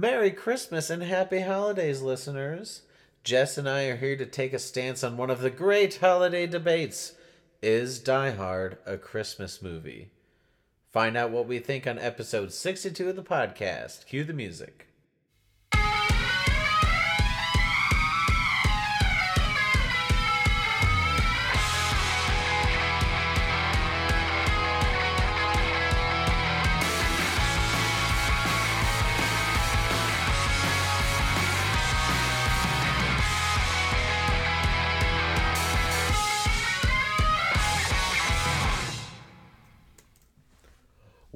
Merry Christmas and Happy Holidays, listeners. Jess and I are here to take a stance on one of the great holiday debates Is Die Hard a Christmas movie? Find out what we think on episode 62 of the podcast. Cue the music.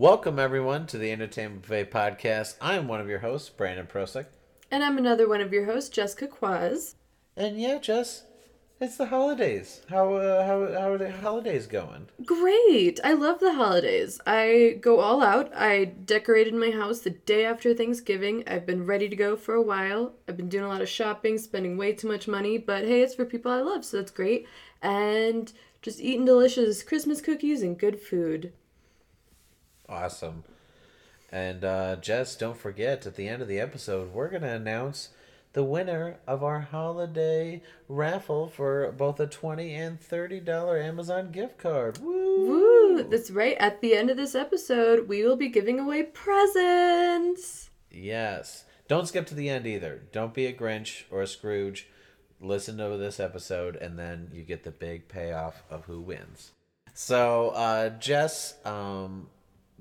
Welcome, everyone, to the Entertainment Buffet podcast. I am one of your hosts, Brandon Prosick. And I'm another one of your hosts, Jessica Quaz. And yeah, Jess, it's the holidays. How, uh, how, how are the holidays going? Great. I love the holidays. I go all out. I decorated my house the day after Thanksgiving. I've been ready to go for a while. I've been doing a lot of shopping, spending way too much money, but hey, it's for people I love, so that's great. And just eating delicious Christmas cookies and good food. Awesome. And uh, Jess, don't forget at the end of the episode, we're going to announce the winner of our holiday raffle for both a twenty and thirty dollar Amazon gift card. Woo! Woo! That's right. At the end of this episode, we will be giving away presents. Yes. Don't skip to the end either. Don't be a Grinch or a Scrooge. Listen to this episode, and then you get the big payoff of who wins. So, uh, Jess, um,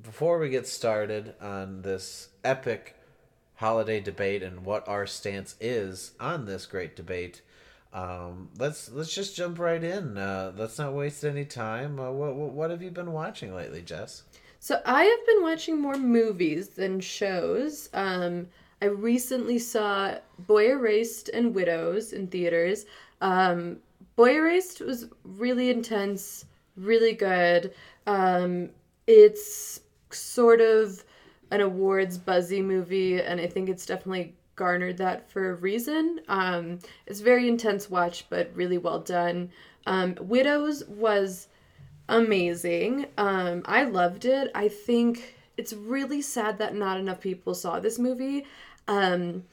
before we get started on this epic holiday debate and what our stance is on this great debate, um, let's let's just jump right in. Uh, let's not waste any time. Uh, what, what have you been watching lately, Jess? So I have been watching more movies than shows. Um, I recently saw Boy Erased and Widows in theaters. Um, Boy Erased was really intense, really good. Um, it's sort of an awards buzzy movie, and I think it's definitely garnered that for a reason. Um, it's very intense watch, but really well done. Um, Widows was amazing. Um, I loved it. I think it's really sad that not enough people saw this movie. Um,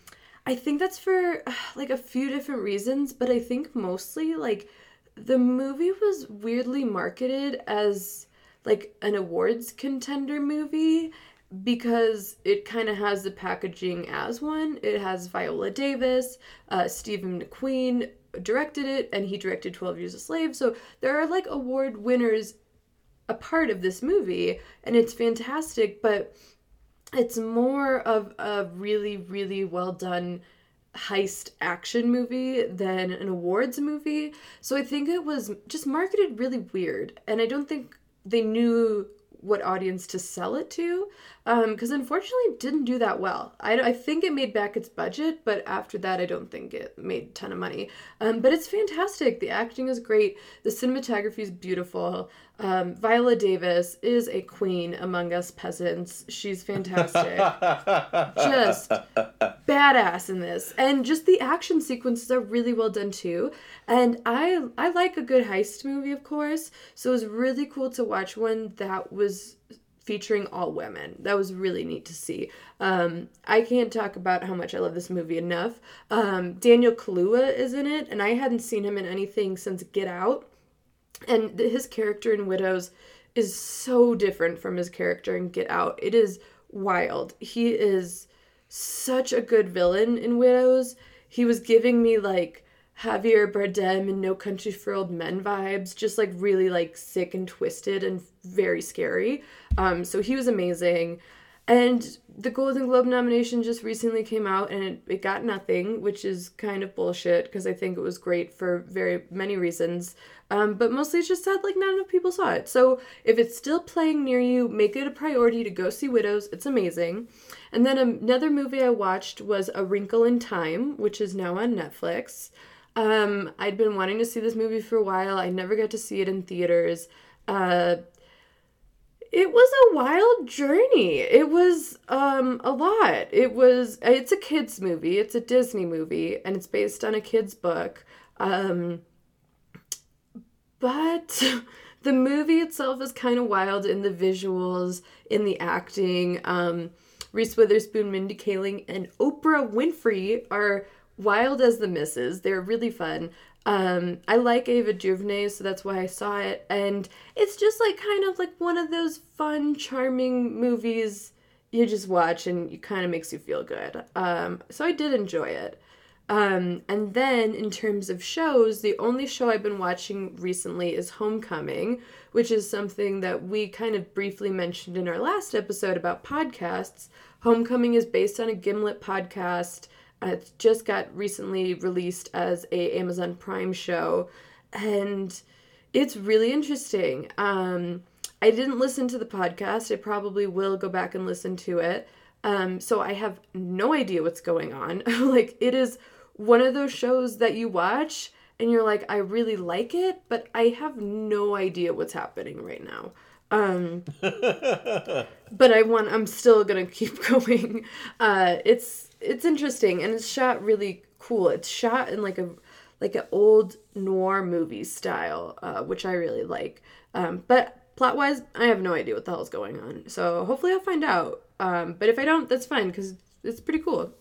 I think that's for like a few different reasons, but I think mostly like the movie was weirdly marketed as like an awards contender movie because it kind of has the packaging as one. It has Viola Davis, uh, Stephen McQueen directed it, and he directed 12 Years a Slave. So there are like award winners a part of this movie, and it's fantastic, but it's more of a really, really well done heist action movie than an awards movie. So I think it was just marketed really weird. And I don't think they knew what audience to sell it to because um, unfortunately it didn't do that well. I, I think it made back its budget but after that i don't think it made a ton of money. Um, but it's fantastic. The acting is great. The cinematography is beautiful. Um, viola davis is a queen among us peasants. She's fantastic. Just badass in this. And just the action sequences are really well done too. And i i like a good heist movie of course. So it was really cool to watch one that was featuring all women. That was really neat to see. Um, I can't talk about how much I love this movie enough. Um, Daniel Kaluuya is in it, and I hadn't seen him in anything since Get Out. And his character in Widows is so different from his character in Get Out. It is wild. He is such a good villain in Widows. He was giving me like Javier Bardem and No Country for Old Men vibes, just like really like sick and twisted and very scary. Um, so he was amazing. And the Golden Globe nomination just recently came out and it, it got nothing, which is kind of bullshit because I think it was great for very many reasons. Um, but mostly it's just sad like not enough people saw it. So if it's still playing near you, make it a priority to go see Widows. It's amazing. And then another movie I watched was A Wrinkle in Time, which is now on Netflix. Um, I'd been wanting to see this movie for a while. I never got to see it in theaters. Uh, it was a wild journey. It was um, a lot. It was. It's a kids movie. It's a Disney movie, and it's based on a kid's book. Um, but the movie itself is kind of wild in the visuals, in the acting. Um, Reese Witherspoon, Mindy Kaling, and Oprah Winfrey are wild as the misses. They're really fun. Um, I like Ava DuVernay, so that's why I saw it, and it's just like kind of like one of those fun, charming movies you just watch and it kind of makes you feel good. Um, so I did enjoy it. Um, and then in terms of shows, the only show I've been watching recently is Homecoming, which is something that we kind of briefly mentioned in our last episode about podcasts. Homecoming is based on a Gimlet podcast. It just got recently released as a Amazon Prime show, and it's really interesting. Um, I didn't listen to the podcast. I probably will go back and listen to it. Um, so I have no idea what's going on. like it is one of those shows that you watch and you're like, I really like it, but I have no idea what's happening right now. Um, but I want. I'm still gonna keep going. Uh, it's it's interesting and it's shot really cool. It's shot in like a like an old noir movie style, uh, which I really like. Um, but plot wise, I have no idea what the hell's going on. So hopefully I'll find out. Um, but if I don't, that's fine because it's pretty cool.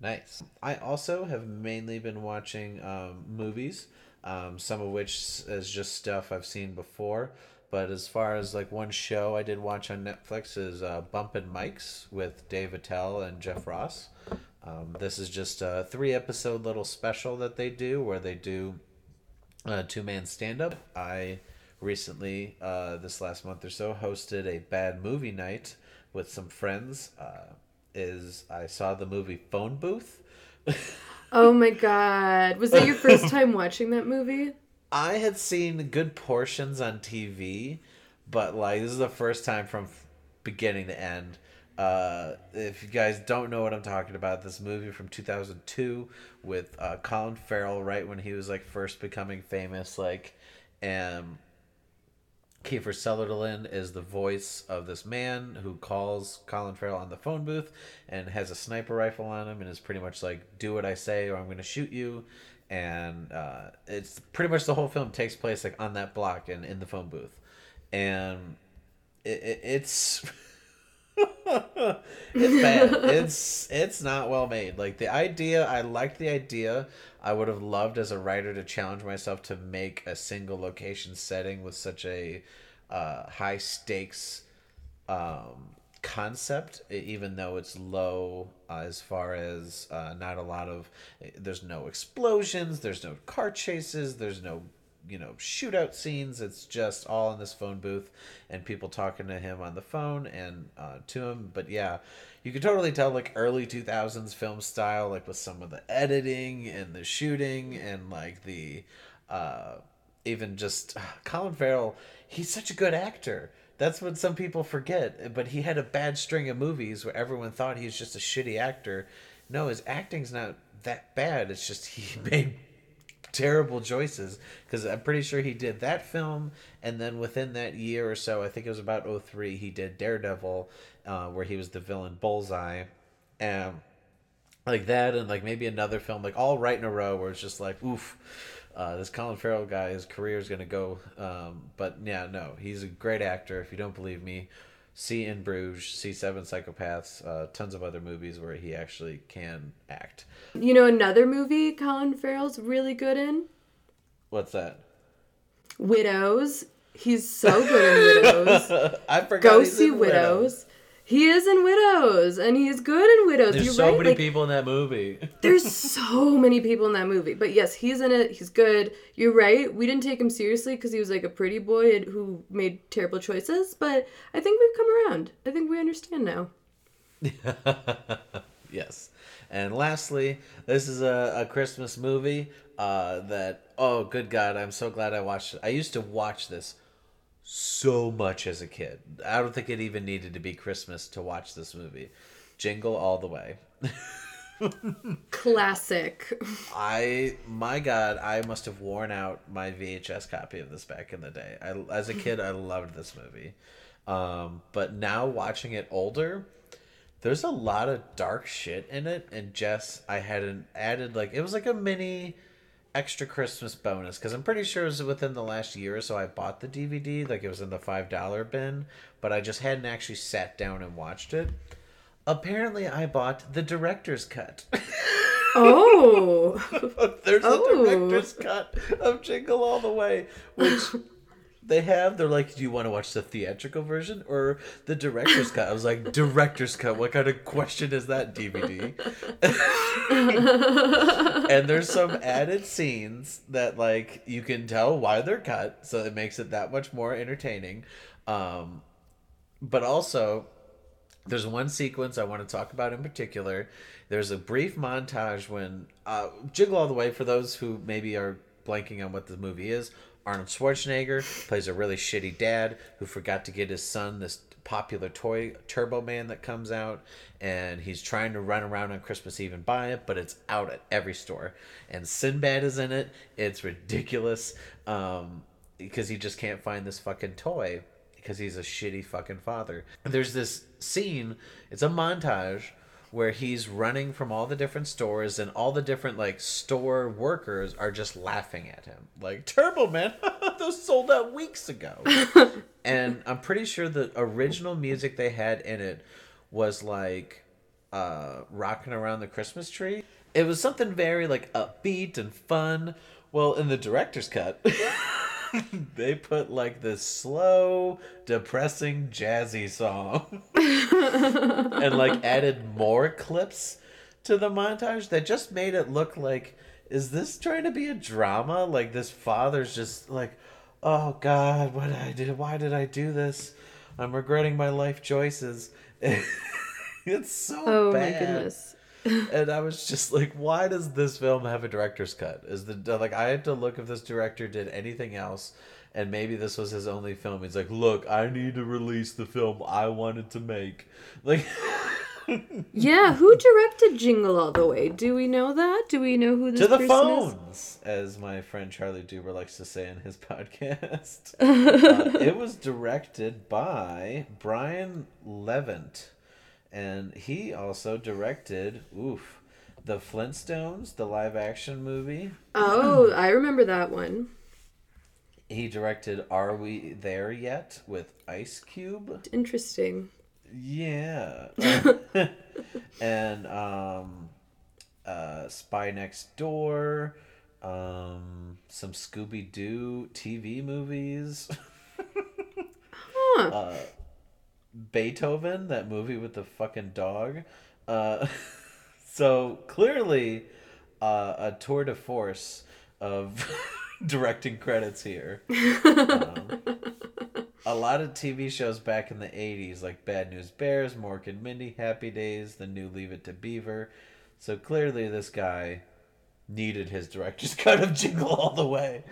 Nice. I also have mainly been watching um, movies, um, some of which is just stuff I've seen before. But as far as like one show I did watch on Netflix is uh, Bumpin' Mics with Dave Attell and Jeff Ross. Um, this is just a three episode little special that they do where they do a two man stand up. I recently, uh, this last month or so, hosted a bad movie night with some friends. Uh, is I saw the movie Phone Booth. oh my god! Was that your first time watching that movie? I had seen good portions on TV, but like this is the first time from beginning to end. Uh, if you guys don't know what I'm talking about, this movie from 2002 with uh, Colin Farrell, right when he was like first becoming famous, like, and Kiefer Sutherland is the voice of this man who calls Colin Farrell on the phone booth and has a sniper rifle on him and is pretty much like, "Do what I say, or I'm going to shoot you." And uh, it's pretty much the whole film takes place like on that block and in the phone booth, and it, it, it's. it's bad. it's it's not well made. Like the idea, I liked the idea. I would have loved as a writer to challenge myself to make a single location setting with such a uh, high stakes um, concept, even though it's low uh, as far as uh, not a lot of. There's no explosions. There's no car chases. There's no you know shootout scenes it's just all in this phone booth and people talking to him on the phone and uh, to him but yeah you can totally tell like early 2000s film style like with some of the editing and the shooting and like the uh, even just colin farrell he's such a good actor that's what some people forget but he had a bad string of movies where everyone thought he was just a shitty actor. No his acting's not that bad. It's just he made terrible choices because I'm pretty sure he did that film, and then within that year or so, I think it was about 03, he did Daredevil, uh, where he was the villain Bullseye, and like that, and like maybe another film, like all right in a row, where it's just like, oof. Uh, this Colin Farrell guy, his career is gonna go. Um, but yeah, no, he's a great actor. If you don't believe me, see In Bruges, see Seven Psychopaths, uh, tons of other movies where he actually can act. You know another movie Colin Farrell's really good in? What's that? Widows. He's so good in Widows. I forgot. Go see Widows. Widows. He is in Widows, and he's good in Widows. There's You're so right. many like, people in that movie. there's so many people in that movie, but yes, he's in it. He's good. You're right. We didn't take him seriously because he was like a pretty boy who made terrible choices. But I think we've come around. I think we understand now. yes. And lastly, this is a, a Christmas movie uh, that, oh, good God, I'm so glad I watched it. I used to watch this so much as a kid. I don't think it even needed to be Christmas to watch this movie. Jingle all the way. Classic. I my god, I must have worn out my VHS copy of this back in the day. I as a kid I loved this movie. Um, but now watching it older, there's a lot of dark shit in it and Jess I hadn't added like it was like a mini extra Christmas bonus because I'm pretty sure it was within the last year or so I bought the DVD, like it was in the five dollar bin, but I just hadn't actually sat down and watched it. Apparently, I bought the director's cut. Oh. There's Oh. a director's cut of Jingle All the Way, which they have. They're like, "Do you want to watch the theatrical version or the director's cut?" I was like, "Director's cut? What kind of question is that, DVD?" and there's some added scenes that like you can tell why they're cut, so it makes it that much more entertaining. Um, but also there's one sequence I want to talk about in particular. There's a brief montage when uh, Jingle All the Way, for those who maybe are blanking on what the movie is, Arnold Schwarzenegger plays a really shitty dad who forgot to get his son this popular toy Turbo Man that comes out, and he's trying to run around on Christmas Eve and buy it, but it's out at every store. And Sinbad is in it. It's ridiculous um, because he just can't find this fucking toy because he's a shitty fucking father. There's this scene, it's a montage where he's running from all the different stores and all the different like store workers are just laughing at him. Like, Turbo Man, those sold out weeks ago. and I'm pretty sure the original music they had in it was like uh rocking around the Christmas tree. It was something very like upbeat and fun. Well, in the director's cut, they put like this slow, depressing, jazzy song and like added more clips to the montage that just made it look like is this trying to be a drama? Like this father's just like, oh God, what did I do? Why did I do this? I'm regretting my life choices. it's so Oh bad my goodness. And I was just like, why does this film have a director's cut? Is the like I had to look if this director did anything else, and maybe this was his only film. He's like, look, I need to release the film I wanted to make. Like, Yeah, who directed Jingle All the Way? Do we know that? Do we know who this to the person phones, as my friend Charlie Duber likes to say in his podcast. uh, it was directed by Brian Levant, and he also directed, oof, the Flintstones, the live action movie. Oh, I remember that one. He directed Are We There Yet with Ice Cube. Interesting. Yeah. and um uh Spy Next Door, um some Scooby Doo TV movies. Huh. uh Beethoven, that movie with the fucking dog. Uh so clearly uh, a tour de force of directing credits here. Um, a lot of TV shows back in the 80s, like Bad News Bears, Mork and Mindy, Happy Days, the new Leave It to Beaver. So clearly, this guy needed his director's cut of Jingle All the Way.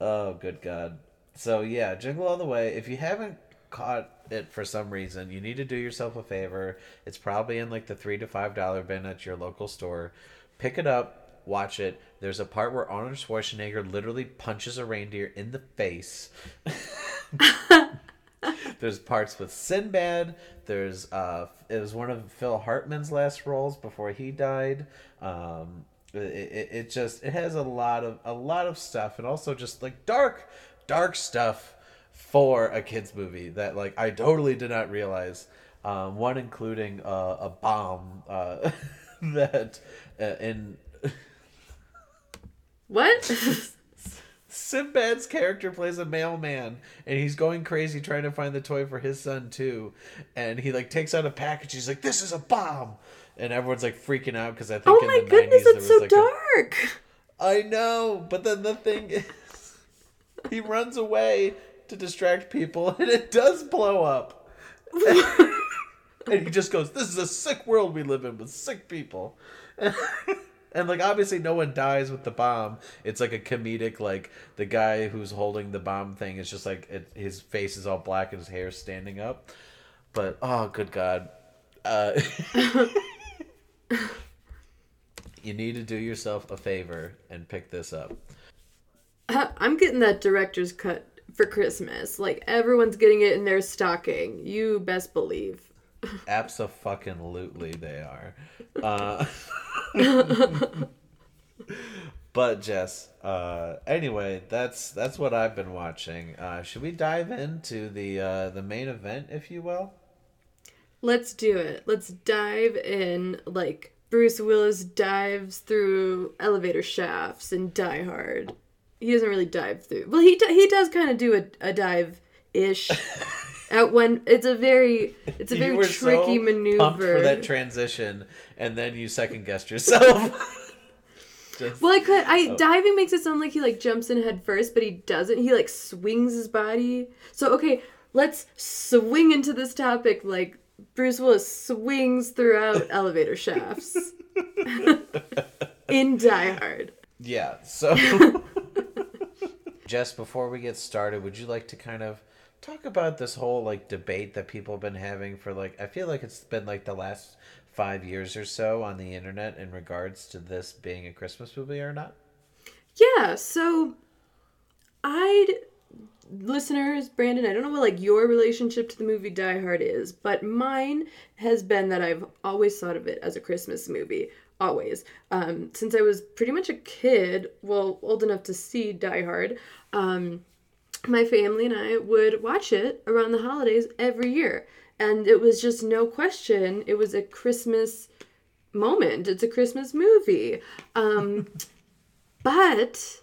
Oh, good God. So, yeah, Jingle All the Way. If you haven't caught it for some reason, you need to do yourself a favor. It's probably in like the three to five dollar bin at your local store. Pick it up, watch it. There's a part where Arnold Schwarzenegger literally punches a reindeer in the face. There's parts with Sinbad. There's uh, it was one of Phil Hartman's last roles before he died. Um, it, it, it just it has a lot of a lot of stuff and also just like dark, dark stuff for a kids movie that like I totally did not realize. Um, one including uh, a bomb uh, that uh, in What? Sinbad's character plays a mailman and he's going crazy trying to find the toy for his son too. And he like takes out a package. He's like, "This is a bomb," and everyone's like freaking out because I think oh my the goodness, 90s it's so like dark. I know, but then the thing is, he runs away to distract people, and it does blow up. and he just goes, "This is a sick world we live in with sick people." and like obviously no one dies with the bomb. It's like a comedic like the guy who's holding the bomb thing is just like it, his face is all black and his hair is standing up. But oh good god. Uh You need to do yourself a favor and pick this up. I'm getting that director's cut for Christmas. Like everyone's getting it in their stocking. You best believe. Absolutely, they are. Uh, but Jess, uh, anyway, that's that's what I've been watching. Uh, should we dive into the uh, the main event, if you will? Let's do it. Let's dive in like Bruce Willis dives through elevator shafts and Die Hard. He doesn't really dive through. Well, he he does kind of do a, a dive ish. At one, it's a very, it's a very tricky so maneuver. For that transition, and then you second guessed yourself. Just, well, I could. I oh. diving makes it sound like he like jumps in head first, but he doesn't. He like swings his body. So okay, let's swing into this topic like Bruce Willis swings throughout elevator shafts in Die Hard. Yeah. So, Jess, before we get started, would you like to kind of talk about this whole like debate that people have been having for like I feel like it's been like the last five years or so on the internet in regards to this being a Christmas movie or not? Yeah, so I'd listeners, Brandon, I don't know what like your relationship to the movie Die Hard is, but mine has been that I've always thought of it as a Christmas movie. Always. Um, since I was pretty much a kid, well, old enough to see Die Hard, um, my family and I would watch it around the holidays every year and it was just no question it was a christmas moment it's a christmas movie um, but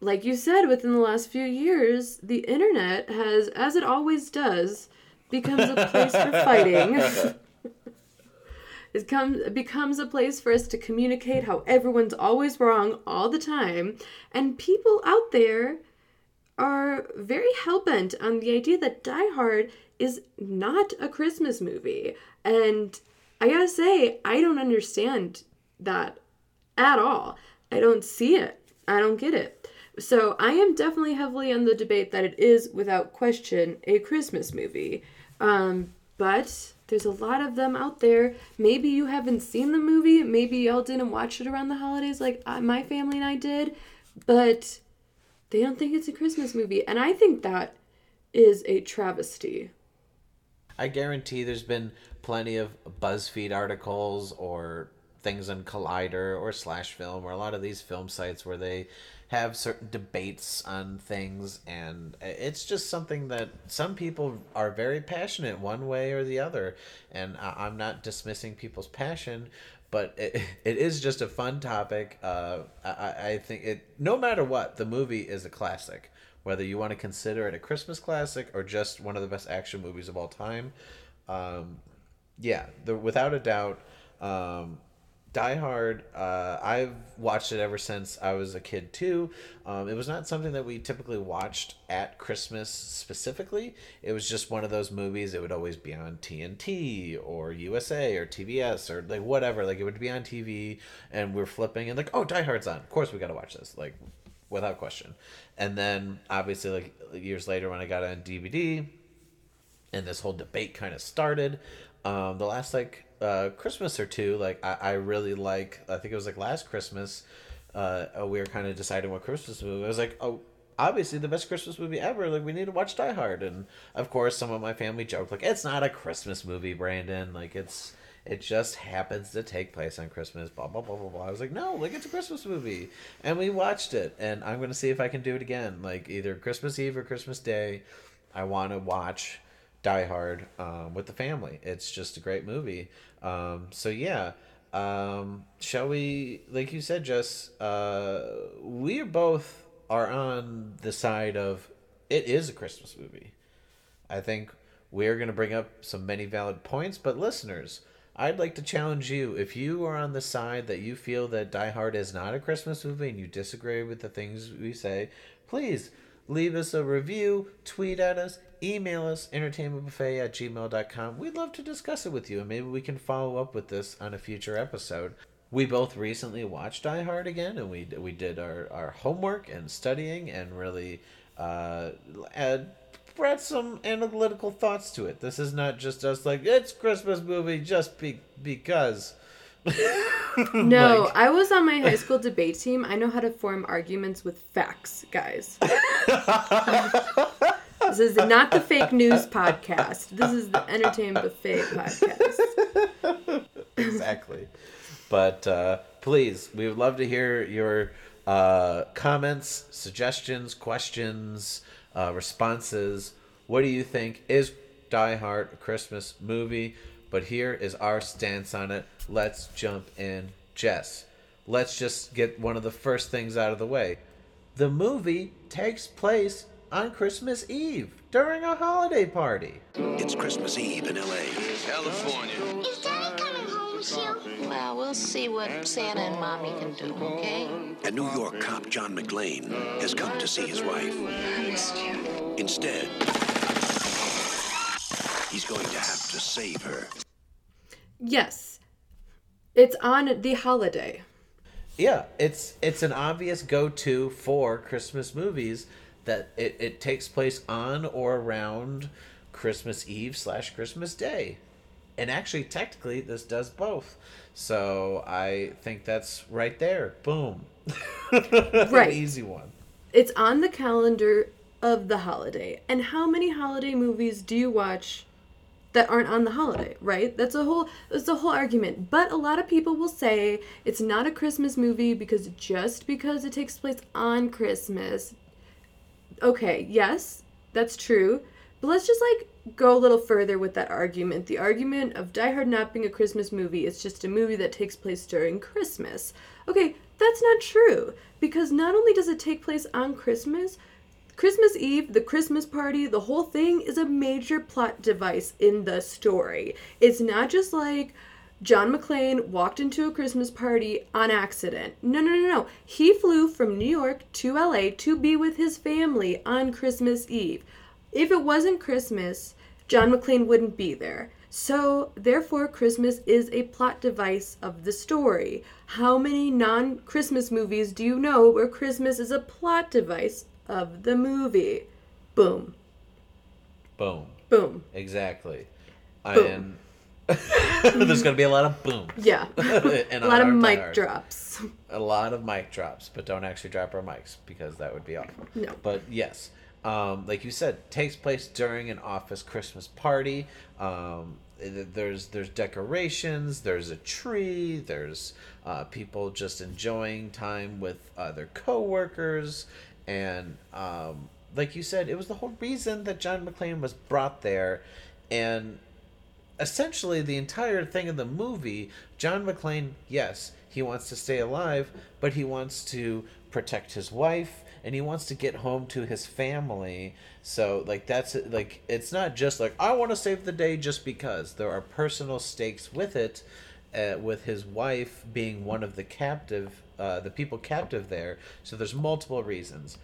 like you said within the last few years the internet has as it always does becomes a place for fighting it comes becomes a place for us to communicate how everyone's always wrong all the time and people out there are very hell-bent on the idea that die hard is not a Christmas movie. And I gotta say, I don't understand that at all. I don't see it. I don't get it. So I am definitely heavily on the debate that it is, without question, a Christmas movie. Um, but there's a lot of them out there. Maybe you haven't seen the movie. Maybe y'all didn't watch it around the holidays like my family and I did. But they don't think it's a Christmas movie. And I think that is a travesty. I guarantee there's been plenty of BuzzFeed articles or things on Collider or Slash Film or a lot of these film sites where they have certain debates on things and it's just something that some people are very passionate one way or the other and i'm not dismissing people's passion but it, it is just a fun topic uh, I, I think it no matter what the movie is a classic whether you want to consider it a Christmas classic or just one of the best action movies of all time. Um, yeah, the, without a doubt, um, Die Hard. Uh, I've watched it ever since I was a kid too. Um, it was not something that we typically watched at Christmas specifically. It was just one of those movies. It would always be on TNT or USA or TBS or like whatever. Like it would be on TV, and we're flipping and like, oh, Die Hard's on. Of course, we got to watch this. Like without question. And then obviously, like years later, when I got on DVD, and this whole debate kind of started. Um, the last like uh, Christmas or two, like I, I really like. I think it was like last Christmas. Uh, we were kind of deciding what Christmas movie. I was like, oh, obviously the best Christmas movie ever. Like we need to watch Die Hard, and of course some of my family joked like, it's not a Christmas movie, Brandon. Like it's it just happens to take place on Christmas. Blah blah blah blah blah. I was like, no, like it's a Christmas movie, and we watched it, and I'm gonna see if I can do it again, like either Christmas Eve or Christmas Day. I want to watch Die Hard um, with the family. It's just a great movie. Um, so yeah. Um, shall we, like you said, Jess, uh, we both are on the side of it is a Christmas movie. I think we're going to bring up some many valid points, but listeners, I'd like to challenge you. If you are on the side that you feel that Die Hard is not a Christmas movie and you disagree with the things we say, please leave us a review, tweet at us, email us, entertainmentbuffet at gmail.com. We'd love to discuss it with you, and maybe we can follow up with this on a future episode. We both recently watched Die Hard again, and we we did our, our homework and studying and really uh, add brought some analytical thoughts to it. This is not just us like it's Christmas movie just be- because. no, like... I was on my high school debate team. I know how to form arguments with facts, guys. This is not the fake news podcast. This is the Entertainment Buffet podcast. exactly. But uh, please, we would love to hear your uh, comments, suggestions, questions, uh, responses. What do you think? Is Die Hard a Christmas movie? But here is our stance on it. Let's jump in. Jess, let's just get one of the first things out of the way. The movie takes place on Christmas Eve during a holiday party. It's Christmas Eve in LA. California. Is Daddy coming home soon? Well, we'll see what Santa and Mommy can do, okay? A New York cop John McClane, has come to see his wife. I missed you. Instead, he's going to have to save her. Yes, it's on the holiday. Yeah, it's it's an obvious go-to for Christmas movies that it, it takes place on or around Christmas Eve slash Christmas Day. And actually, technically, this does both. So I think that's right there. Boom. Right. An easy one. It's on the calendar of the holiday. And how many holiday movies do you watch that aren't on the holiday, right? That's a whole that's a whole argument. But a lot of people will say it's not a Christmas movie because just because it takes place on Christmas. Okay, yes, that's true. But let's just like go a little further with that argument. The argument of Die Hard not being a Christmas movie, it's just a movie that takes place during Christmas. Okay, that's not true because not only does it take place on Christmas, Christmas Eve, the Christmas party, the whole thing is a major plot device in the story. It's not just like John McClane walked into a Christmas party on accident. No, no, no, no. He flew from New York to LA to be with his family on Christmas Eve. If it wasn't Christmas, John McClane wouldn't be there. So, therefore, Christmas is a plot device of the story. How many non Christmas movies do you know where Christmas is a plot device of the movie? Boom. Boom. Boom. Exactly. Boom. And there's going to be a lot of boom. Yeah. And a lot of mic drops. a lot of mic drops, but don't actually drop our mics because that would be awful. No. But yes, um, like you said, takes place during an office Christmas party. Um, there's there's decorations, there's a tree, there's uh, people just enjoying time with uh, their coworkers, and um, like you said, it was the whole reason that John McClane was brought there, and essentially the entire thing of the movie, John McClane, yes, he wants to stay alive, but he wants to protect his wife and he wants to get home to his family. So like that's like it's not just like I want to save the day just because there are personal stakes with it. Uh, with his wife being one of the captive, uh, the people captive there. So there's multiple reasons.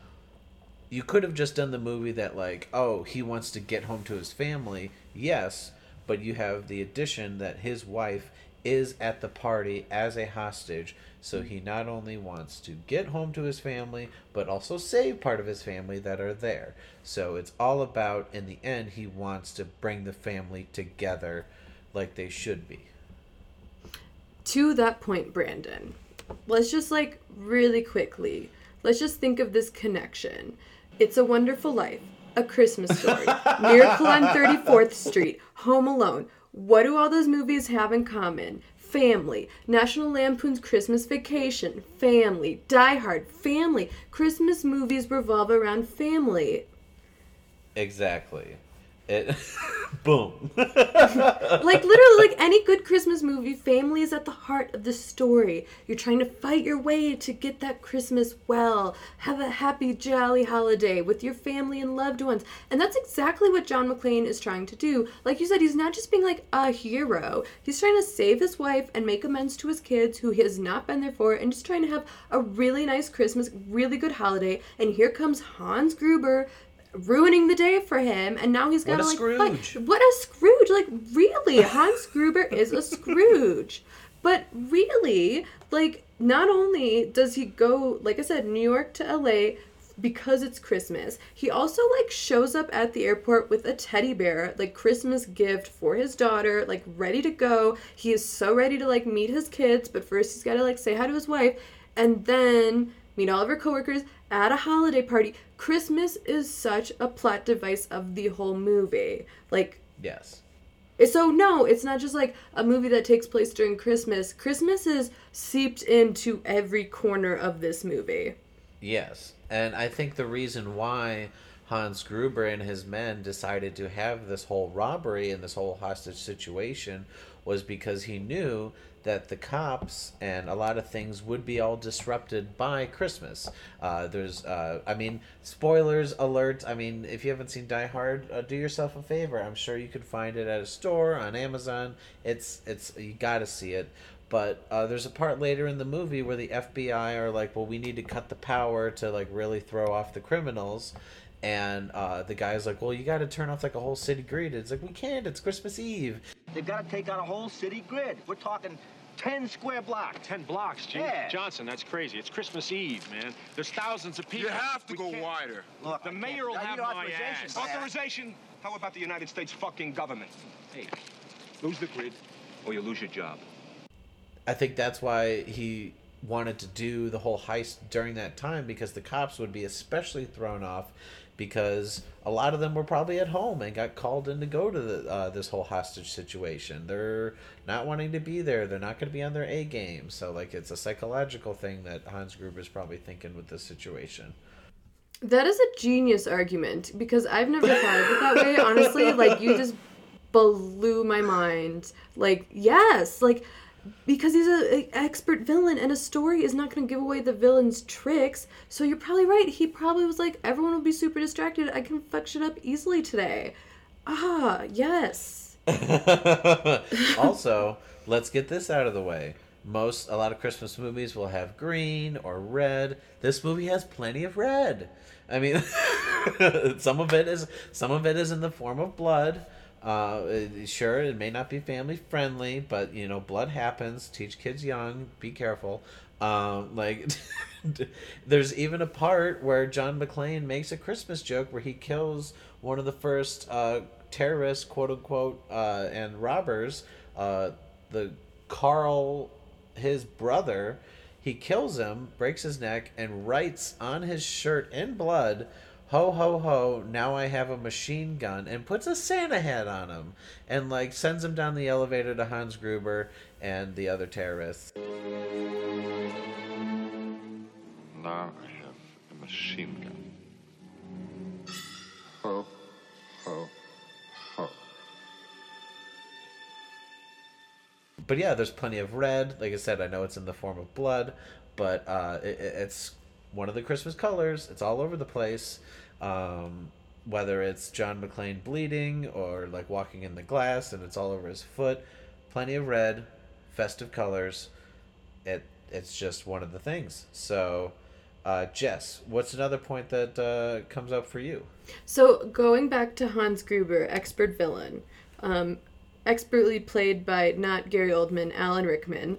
You could have just done the movie that like oh he wants to get home to his family yes but you have the addition that his wife is at the party as a hostage. So he not only wants to get home to his family but also save part of his family that are there. So it's all about in the end he wants to bring the family together like they should be to that point, Brandon, let's just like really quickly, let's just think of this connection. It's a Wonderful Life, A Christmas Story, Miracle on 34th Street, Home Alone. What do all those movies have in common? Family, National Lampoon's Christmas Vacation, family, Die Hard, family. Christmas movies revolve around family. exactly it boom. Like literally like any good christmas movie family is at the heart of the story. You're trying to fight your way to get that christmas well. Have a happy jolly holiday with your family and loved ones. And that's exactly what john mcclane is trying to do. Like you said he's not just being like a hero. He's trying to save his wife and make amends to his kids who he has not been there for and just trying to have a really nice christmas really good holiday. And here comes hans gruber ruining the day for him and now he's got What to a like. Scrooge. What a Scrooge! Like really, Hans Gruber is a Scrooge. But really, like not only does he go, like I said, New York to LA because it's Christmas, he also like shows up at the airport with a teddy bear, like Christmas gift for his daughter, like ready to go. He is so ready to like meet his kids, but first he's got to like say hi to his wife and then meet all of her coworkers at a holiday party. Christmas is such a plot device of the whole movie. Like, Yes. so no, it's not just like a movie that takes place during Christmas. Christmas is seeped into every corner of this movie. Yes. And I think the reason why Hans Gruber and his men decided to have this whole robbery and this whole hostage situation was because he knew that the cops and a lot of things would be all disrupted by Christmas. Uh, there's, uh, I mean, spoilers alert. I mean, if you haven't seen Die Hard, uh, do yourself a favor. I'm sure you could find it at a store on Amazon. It's, it's, you got to see it. But uh, there's a part later in the movie where the FBI are like, well, we need to cut the power to like really throw off the criminals. And uh, the guy's like, well, you got to turn off like a whole city grid. It's like, we can't. It's Christmas Eve. They've got to take out a whole city grid. We're talking 10 square blocks. Ten blocks, Chief. Yeah. Johnson, that's crazy. It's Christmas Eve, man. There's thousands of people. You have to We go can't- wider. Look, The I mayor can't- will I have need my ass. Authorization? How about the United States fucking government? Hey, lose the grid, or you lose your job. I think that's why he wanted to do the whole heist during that time because the cops would be especially thrown off because a lot of them were probably at home and got called in to go to the, uh, this whole hostage situation. They're not wanting to be there. They're not going to be on their A game. So like it's a psychological thing that Hans Gruber is probably thinking with this situation. That is a genius argument because I've never thought of it that way. Honestly, like you just blew my mind. Like yes, like because he's a, a expert villain and a story is not going to give away the villain's tricks. So you're probably right. He probably was like, everyone will be super distracted. I can fuck shit up easily today. Ah, yes. also, let's get this out of the way. Most a lot of Christmas movies will have green or red. This movie has plenty of red. I mean, some of it is some of it is in the form of blood. Uh, sure, it may not be family friendly, but you know, blood happens. Teach kids young. Be careful. Um, like, there's even a part where John McClane makes a Christmas joke where he kills one of the first uh, terrorists, quote unquote, uh, and robbers. Uh, the Carl, his brother, he kills him, breaks his neck, and writes on his shirt in blood, "Ho ho ho! Now I have a machine gun," and puts a Santa hat on him, and like sends him down the elevator to Hans Gruber and the other terrorists. Now I have a machine gun. Ho, ho, ho. but yeah, there's plenty of red. Like I said, I know it's in the form of blood, but uh, it, it- it's one of the Christmas colors. It's all over the place. Um, whether it's John McClane bleeding or like walking in the glass and it's all over his foot, plenty of red, festive colors. It it's just one of the things. So, uh, Jess, what's another point that uh, comes up for you? So going back to Hans Gruber, expert villain, um, expertly played by not Gary Oldman, Alan Rickman.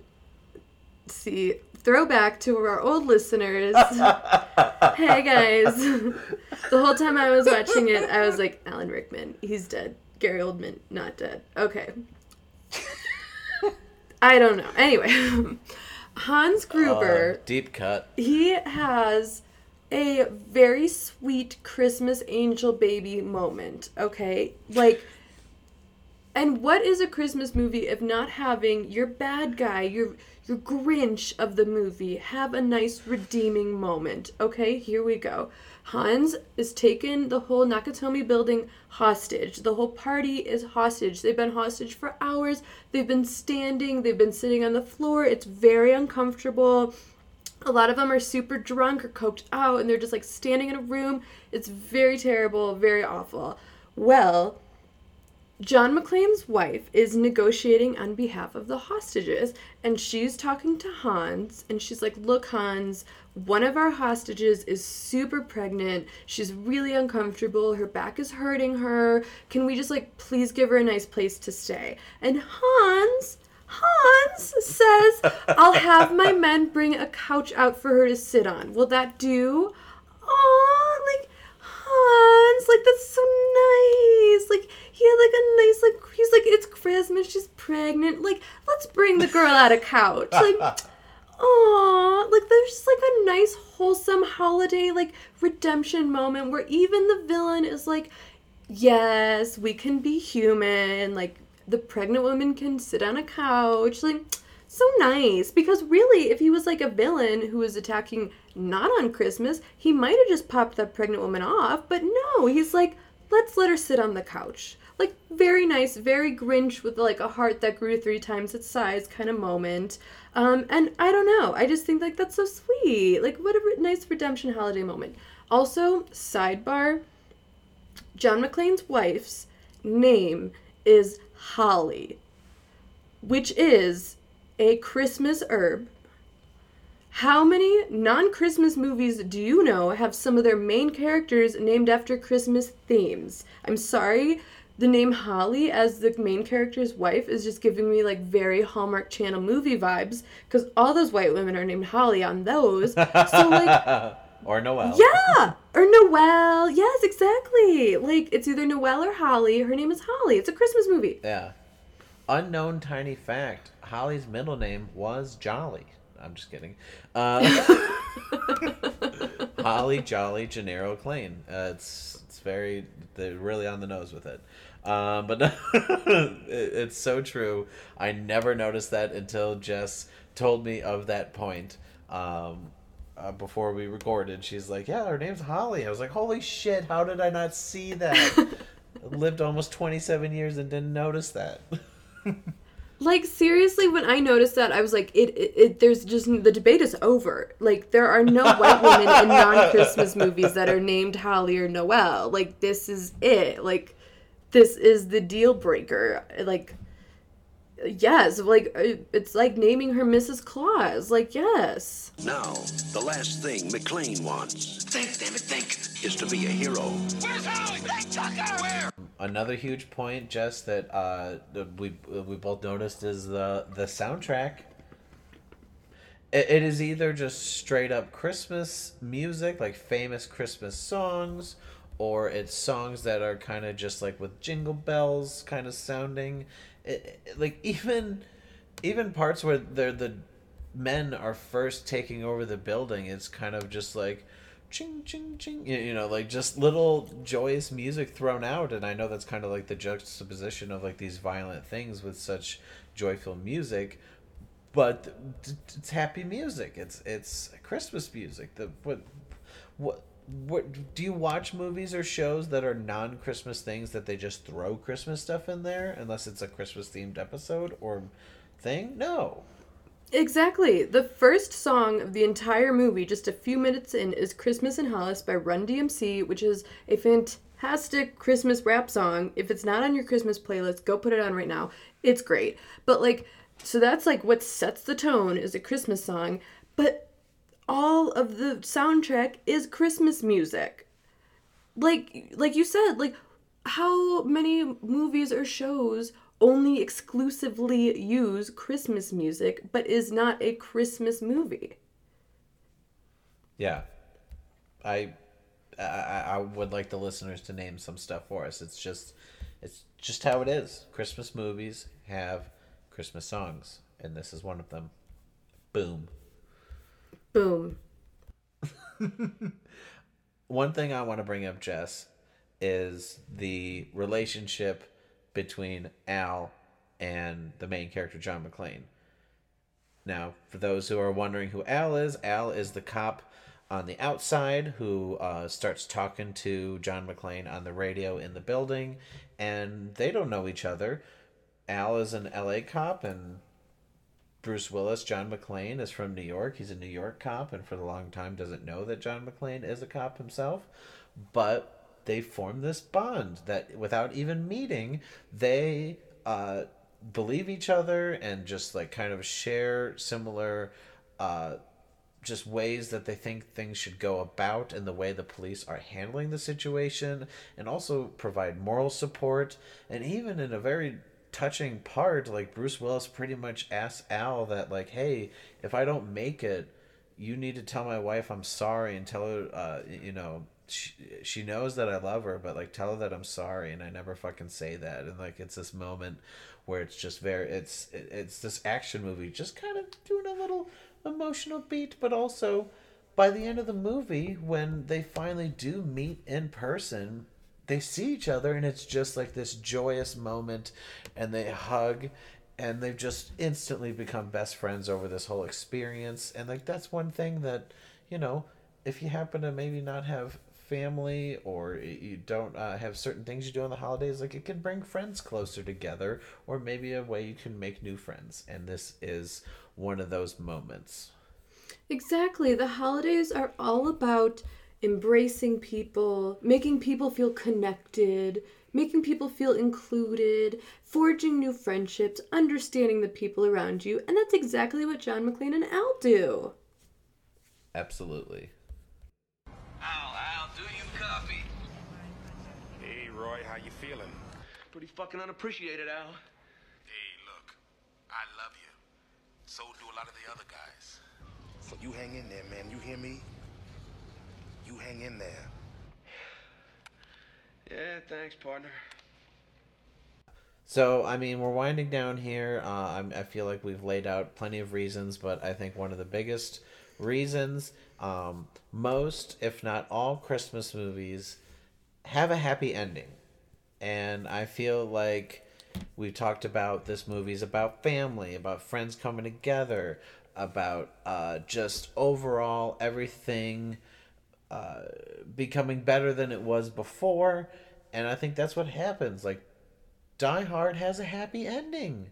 See, throwback to our old listeners. hey guys, the whole time I was watching it, I was like, Alan Rickman, he's dead. Gary Oldman, not dead. Okay. I don't know. Anyway, Hans Gruber Uh, deep cut. he has a very sweet Christmas angel baby moment, okay? Like and what is a Christmas movie if not having your bad guy, your your Grinch of the movie have a nice redeeming moment? Okay, here we go. Hans is taken the whole Nakatomi building hostage. The whole party is hostage. They've been hostage for hours. They've been standing, they've been sitting on the floor. It's very uncomfortable. A lot of them are super drunk or coked out and they're just like standing in a room. It's very terrible, very awful. Well, John McClane's wife is negotiating on behalf of the hostages, and she's talking to Hans, and she's like, Look, Hans, one of our hostages is super pregnant. She's really uncomfortable. Her back is hurting her. Can we just, like, please give her a nice place to stay? And Hans. Hans says, I'll have my men bring a couch out for her to sit on. Will that do? Aw, like, Hans, like that's so nice. Like he had like a nice like he's like it's Christmas, she's pregnant. Like let's bring the girl out a couch. Like Aw, like there's just like a nice wholesome holiday like redemption moment where even the villain is like, yes, we can be human. Like the pregnant woman can sit on a couch. Like so nice because really, if he was like a villain who was attacking not on Christmas, he might have just popped that pregnant woman off. But no, he's like, let's let her sit on the couch. Like very nice, very Grinch with like a heart that grew three times its size kind of moment. Um, and I don't know, I just think like that's so sweet. Like what a nice redemption holiday moment. Also, sidebar, John McClane's wife's name is Holly, which is a Christmas herb. How many non Christmas movies do you know have some of their main characters named after Christmas themes? I'm sorry, the name Holly as the main character's wife is just giving me like very Hallmark Channel movie vibes because all those white women are named Holly on those. So, like, or Noel. yeah, or Noelle. Yes, exactly. Like it's either Noelle or Holly. Her name is Holly. It's a Christmas movie. Yeah. Unknown tiny fact: Holly's middle name was Jolly. I'm just kidding. Uh, Holly Jolly Gennero Klein. Uh, it's very they're really on the nose with it. Um, but it, it's so true. I never noticed that until Jess told me of that point. Um, uh, before we recorded, she's like, "Yeah, her name's Holly." I was like, "Holy shit! How did I not see that?" Lived almost 27 years and didn't notice that. Like seriously, when I noticed that, I was like, it, it, it there's just the debate is over. Like there are no white women in non-Christmas movies that are named Holly or Noelle. Like this is it. Like this is the deal breaker. Like yes, like uh, it's like naming her Mrs. Claus. Like yes. Now, the last thing McClane wants. Think, damn it, think. Is to be a hero. Where's Holly? Hey, Tucker! Where? Another huge point, Jess, that uh, we we both noticed is the the soundtrack. It, it is either just straight up Christmas music, like famous Christmas songs, or it's songs that are kind of just like with jingle bells kind of sounding. Like even even parts where they're the men are first taking over the building, it's kind of just like ching ching ching you you know like just little joyous music thrown out and i know that's kind of like the juxtaposition of like these violent things with such joyful music but it's happy music it's it's christmas music the what what what do you watch movies or shows that are non-christmas things that they just throw christmas stuff in there unless it's a christmas themed episode or thing no Exactly. The first song of the entire movie, just a few minutes in, is Christmas in Hollis by Run DMC, which is a fantastic Christmas rap song. If it's not on your Christmas playlist, go put it on right now. It's great. But, like, so that's like what sets the tone is a Christmas song, but all of the soundtrack is Christmas music. Like, like you said, like, how many movies or shows only exclusively use Christmas music but is not a Christmas movie? Yeah, I, I I would like the listeners to name some stuff for us. It's just, it's just how it is. Christmas movies have Christmas songs, and this is one of them. Boom. Boom. One thing I want to bring up, Jess, is the relationship between Al and the main character, John McClane. Now, for those who are wondering who Al is, Al is the cop on the outside who uh, starts talking to John McClane on the radio in the building, and they don't know each other. Al is an LA cop, and Bruce Willis, John McClane, is from New York. He's a New York cop, and for a long time doesn't know that John McClane is a cop himself. But they form this bond that, without even meeting, they uh, believe each other and just like kind of share similar, uh, just ways that they think things should go about and the way the police are handling the situation, and also provide moral support, and even in a very touching part, like Bruce Willis pretty much asks Al that, like, hey, if I don't make it, you need to tell my wife I'm sorry and tell her, uh, you know, she, she knows that I love her, but like tell her that I'm sorry, and I never fucking say that. And like it's this moment where it's just very, it's it's this action movie, just kind of doing a little emotional beat, but also by the end of the movie, when they finally do meet in person, they see each other and it's just like this joyous moment and they hug and they've just instantly become best friends over this whole experience. And like that's one thing that, you know, if you happen to maybe not have family or you don't uh, have certain things you do on the holidays like it can bring friends closer together or maybe a way you can make new friends and this is one of those moments Exactly. The holidays are all about embracing people, making people feel connected, making people feel included, forging new friendships, understanding the people around you, and that's exactly what John McClane and Al do. absolutely Al, Al, do you copy? Hey, Roy, how you feeling? Pretty fucking unappreciated, Al. Hey, look, I love you. So do a lot of the other guys. So you hang in there, man. You hear me? You hang in there. Yeah, thanks, partner. So, I mean, we're winding down here. Uh, I'm, I feel like we've laid out plenty of reasons, but I think one of the biggest reasons, um, most, if not all, Christmas movies have a happy ending. And I feel like we've talked about this movie's about family, about friends coming together, about uh, just overall everything uh, becoming better than it was before. And I think that's what happens. Like, Die Hard has a happy ending.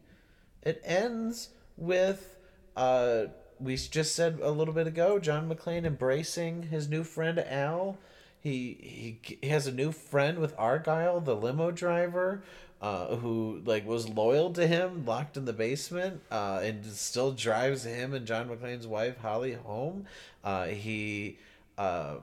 It ends with uh we just said a little bit ago John McClane embracing his new friend Al. He he, he has a new friend with Argyle, the limo driver, uh, who like was loyal to him, locked in the basement, uh, and still drives him and John McClane's wife Holly home. Uh, he uh,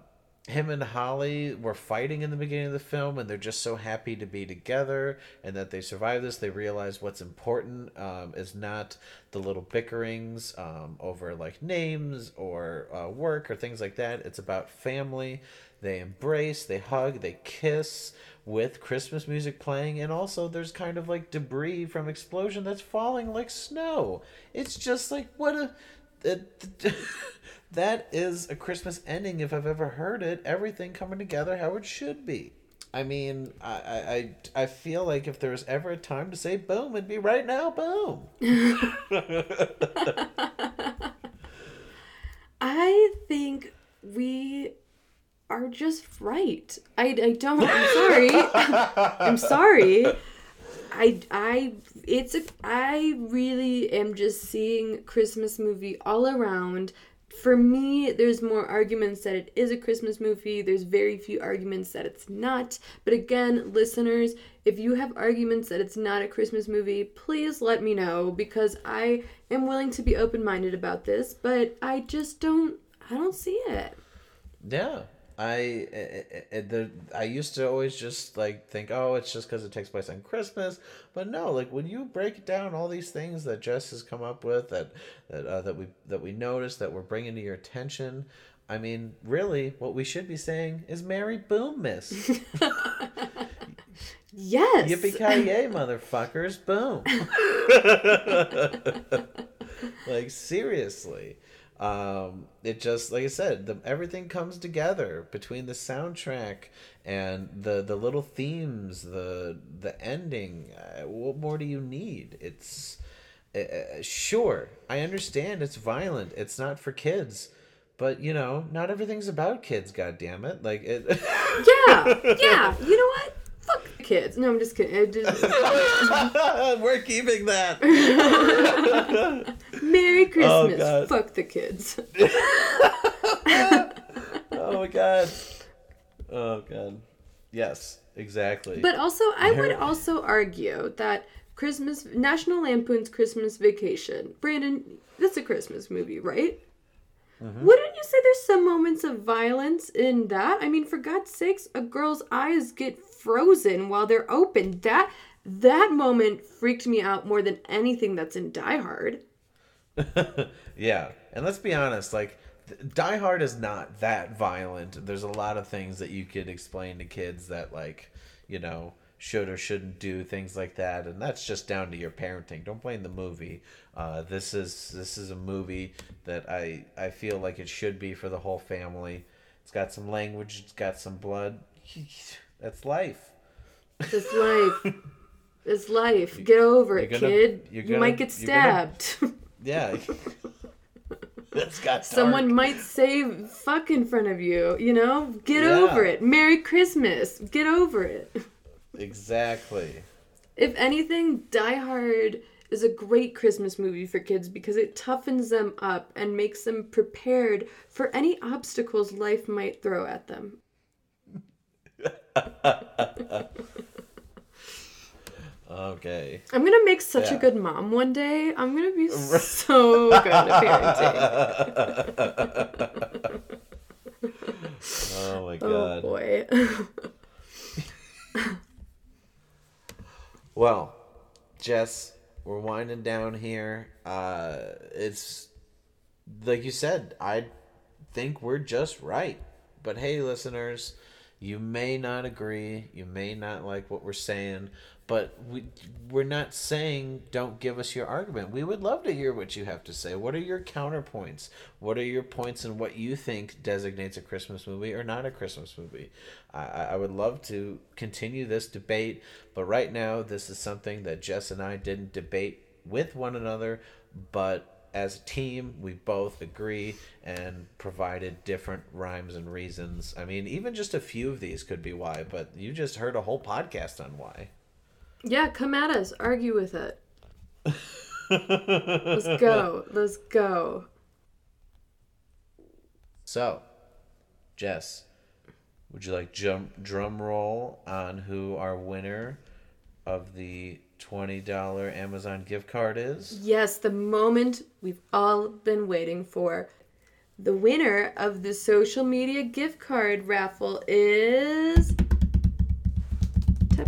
him and Holly were fighting in the beginning of the film, and they're just so happy to be together and that they survived this. They realize what's important um, is not the little bickerings um, over like names or uh, work or things like that. It's about family. They embrace, they hug, they kiss with Christmas music playing, and also there's kind of like debris from explosion that's falling like snow. It's just like what a. It, that is a Christmas ending if I've ever heard it. Everything coming together how it should be. I mean, I, I, I- feel like if there was ever a time to say boom, it'd be right now, boom. I think we are just right. I, I don't. I'm sorry. I'm sorry. I I it's a I really am just seeing Christmas movie all around. For me, there's more arguments that it is a Christmas movie. There's very few arguments that it's not. But again, listeners, if you have arguments that it's not a Christmas movie, please let me know because I am willing to be open-minded about this, but I just don't I don't see it. Yeah, I I, I, the, I used to always just like think, oh, it's just because it takes place on Christmas, but no, like when you break down all these things that Jess has come up with, that that uh, that we that we noticed, that we're bringing to your attention. I mean, really, what we should be saying is "Merry Boom, Miss." Yes. Yippee ki yay, motherfuckers! Boom. like seriously, um, it just like I said, the, everything comes together between the soundtrack and the the little themes, the the ending. Uh, what more do you need? It's uh, sure I understand it's violent. It's not for kids. But you know, not everything's about kids. God damn it! Like it. Yeah, yeah. You know what? Fuck kids. No, I'm just kidding. Just- We're keeping that. Merry Christmas. God. Fuck the kids. Oh my god. Oh god. Yes, exactly. But also, I would also argue that Christmas, National Lampoon's Christmas Vacation, Brandon, that's a Christmas movie, right? Mm-hmm. Wouldn't you say there's some moments of violence in that? I mean, for God's sakes, a girl's eyes get frozen while they're open. That that moment freaked me out more than anything that's in Die Hard. yeah, and let's be honest, like Die Hard is not that violent. There's a lot of things that you could explain to kids that like, you know, should or shouldn't do things like that, and that's just down to your parenting. Don't blame the movie. Uh, this is this is a movie that I I feel like it should be for the whole family. It's got some language. It's got some blood. That's life. It's life. It's life. Get over it, gonna- kid. you're you gonna- might get you're gonna- stabbed. Yeah. That's got Someone might say fuck in front of you, you know? Get Yeah. over it. Merry Christmas. Get over it. exactly. If anything, Die Hard is a great Christmas movie for kids because it toughens them up and makes them prepared for any obstacles life might throw at them. Okay. I'm gonna make such a good mom one day. I'm gonna be so good at parenting. Oh my god. Oh god. boy. Well, Jess, we're winding down here. Uh, it's like you said. I think we're just right. But hey, listeners, you may not agree. You may not like what we're saying. But we we're not saying don't give us your argument. We would love to hear what you have to say. What are your counterpoints? What are your points and what you think designates a Christmas movie or not a Christmas movie? I, I I would love to continue this debate, but right now this is something that Jess and I didn't debate with one another, but as a team, we both agree and provided different rhymes and reasons. I mean, even just a few of these could be why, but you just heard a whole podcast on why. Yeah, come at us. Argue with it. Let's go. Let's go. So, Jess, would you like jump drum roll on who our winner of the twenty dollar Amazon gift card is? Yes, the moment we've all been waiting for. The winner of the social media gift card raffle is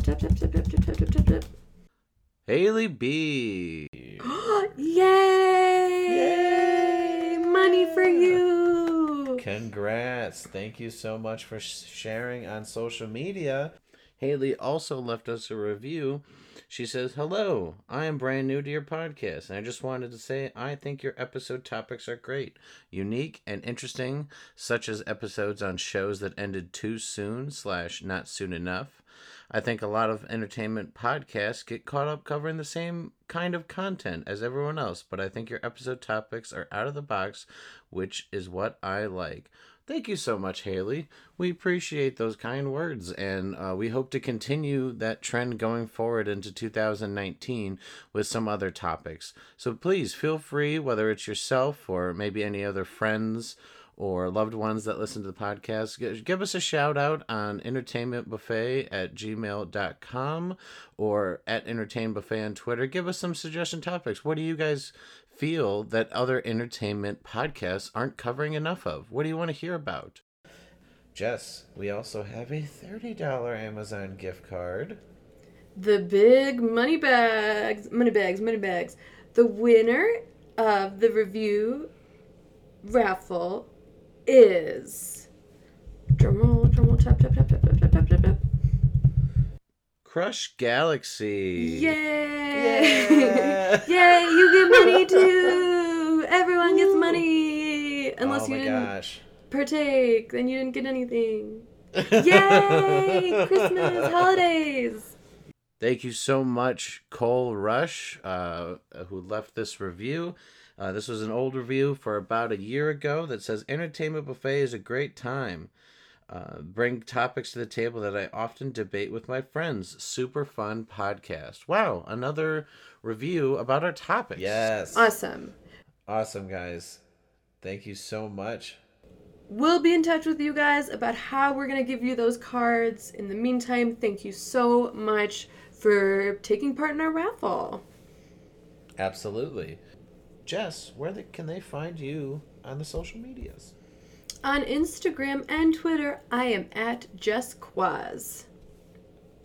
tap, tap, tap, tap, tap, tap, tap, tap. Haley B. Yay! Yay! Money for you. Congrats. Thank you so much for sharing on social media. Haley also left us a review. She says, Hello, I am brand new to your podcast, and I just wanted to say I think your episode topics are great, unique, and interesting, such as episodes on shows that ended too soon slash not soon enough, I think a lot of entertainment podcasts get caught up covering the same kind of content as everyone else, but I think your episode topics are out of the box, which is what I like. Thank you so much, Haley. We appreciate those kind words, and uh, we hope to continue that trend going forward into 2019 with some other topics. So please feel free, whether it's yourself or maybe any other friends or loved ones that listen to the podcast, give us a shout out on entertainmentbuffet at gmail.com or at entertainbuffet on Twitter. Give us some suggestion topics. What do you guys feel that other entertainment podcasts aren't covering enough of? What do you want to hear about? Jess, we also have a $30 Amazon gift card. The big money bags, money bags, money bags. The winner of the review raffle is. Drumroll, drumroll, tap, tap, tap, tap, tap, tap, tap, tap, tap. Crush Galaxy. Yay! Yeah. Yay! You get money too. Everyone gets money, unless oh you didn't gosh. partake. Then you didn't get anything. Yay! Christmas holidays. Thank you so much, Cole Rush, uh, who left this review. Uh, this was an old review for about a year ago that says Entertainment Buffet is a great time. Uh, bring topics to the table that I often debate with my friends. Super fun podcast. Wow, another review about our topics. Yes. Awesome. Awesome, guys. Thank you so much. We'll be in touch with you guys about how we're going to give you those cards. In the meantime, thank you so much for taking part in our raffle. Absolutely. Jess, where the, can they find you on the social medias? On Instagram and Twitter, I am at Jess Quaz.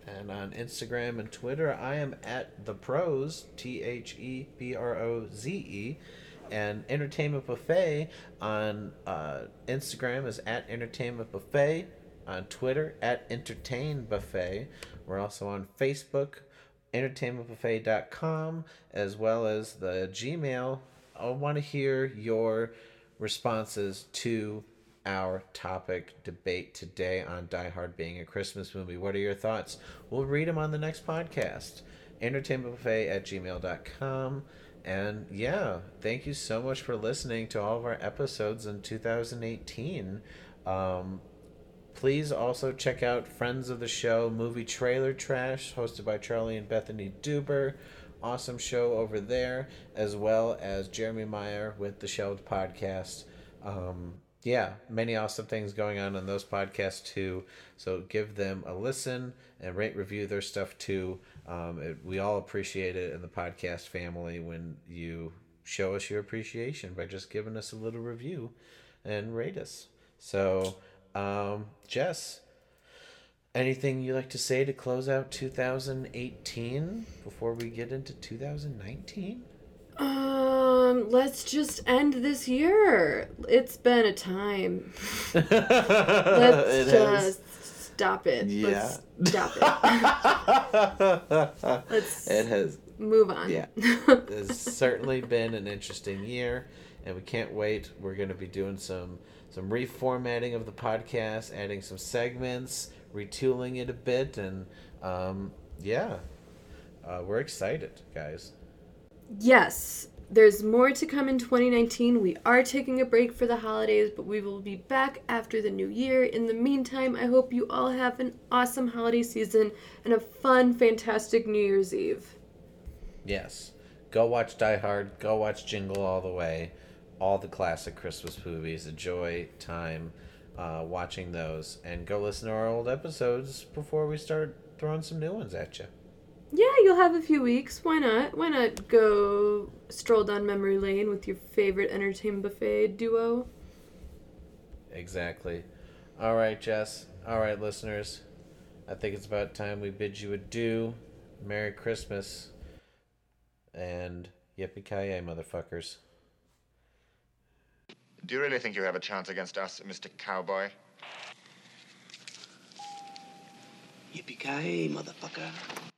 And on Instagram and Twitter, I am at the pros, T H E B R O Z E. And Entertainment Buffet on uh, Instagram is at Entertainment Buffet. On Twitter, at Entertain Buffet. We're also on Facebook, entertainmentbuffet.com, as well as the Gmail. I want to hear your responses to our topic debate today on Die Hard being a Christmas movie. What are your thoughts? We'll read them on the next podcast. Entertainmentbuffet at gmail.com. And yeah, thank you so much for listening to all of our episodes in 2018. Um, please also check out Friends of the Show Movie Trailer Trash, hosted by Charlie and Bethany Duber. Awesome show over there, as well as Jeremy Meyer with the Shelved Podcast. Um, yeah, many awesome things going on on those podcasts too. So give them a listen and rate review their stuff too. Um, it, we all appreciate it in the podcast family when you show us your appreciation by just giving us a little review and rate us. So, um, Jess, anything you like to say to close out 2018 before we get into 2019? Um, let's just end this year. It's been a time. Let's It has. just stop it. Yeah. Let's stop it. Let's It has move on. Yeah. it's certainly been an interesting year and we can't wait. We're going to be doing some some reformatting of the podcast, adding some segments, retooling it a bit and um yeah. Uh, we're excited, guys. Yes, there's more to come in 2019. We are taking a break for the holidays, but we will be back after the new year. In the meantime, I hope you all have an awesome holiday season and a fun, fantastic New Year's Eve. Yes. Go watch Die Hard, go watch Jingle All the Way, all the classic Christmas movies. Enjoy time uh, watching those and go listen to our old episodes before we start throwing some new ones at you. Yeah, you'll have a few weeks. Why not? Why not go stroll down memory lane with your favorite entertainment buffet duo? Exactly. All right, Jess. All right, listeners. I think it's about time we bid you adieu. Merry Christmas. And yippee ki motherfuckers. Do you really think you have a chance against us, Mr. Cowboy? Yippee-ki-yay, motherfucker.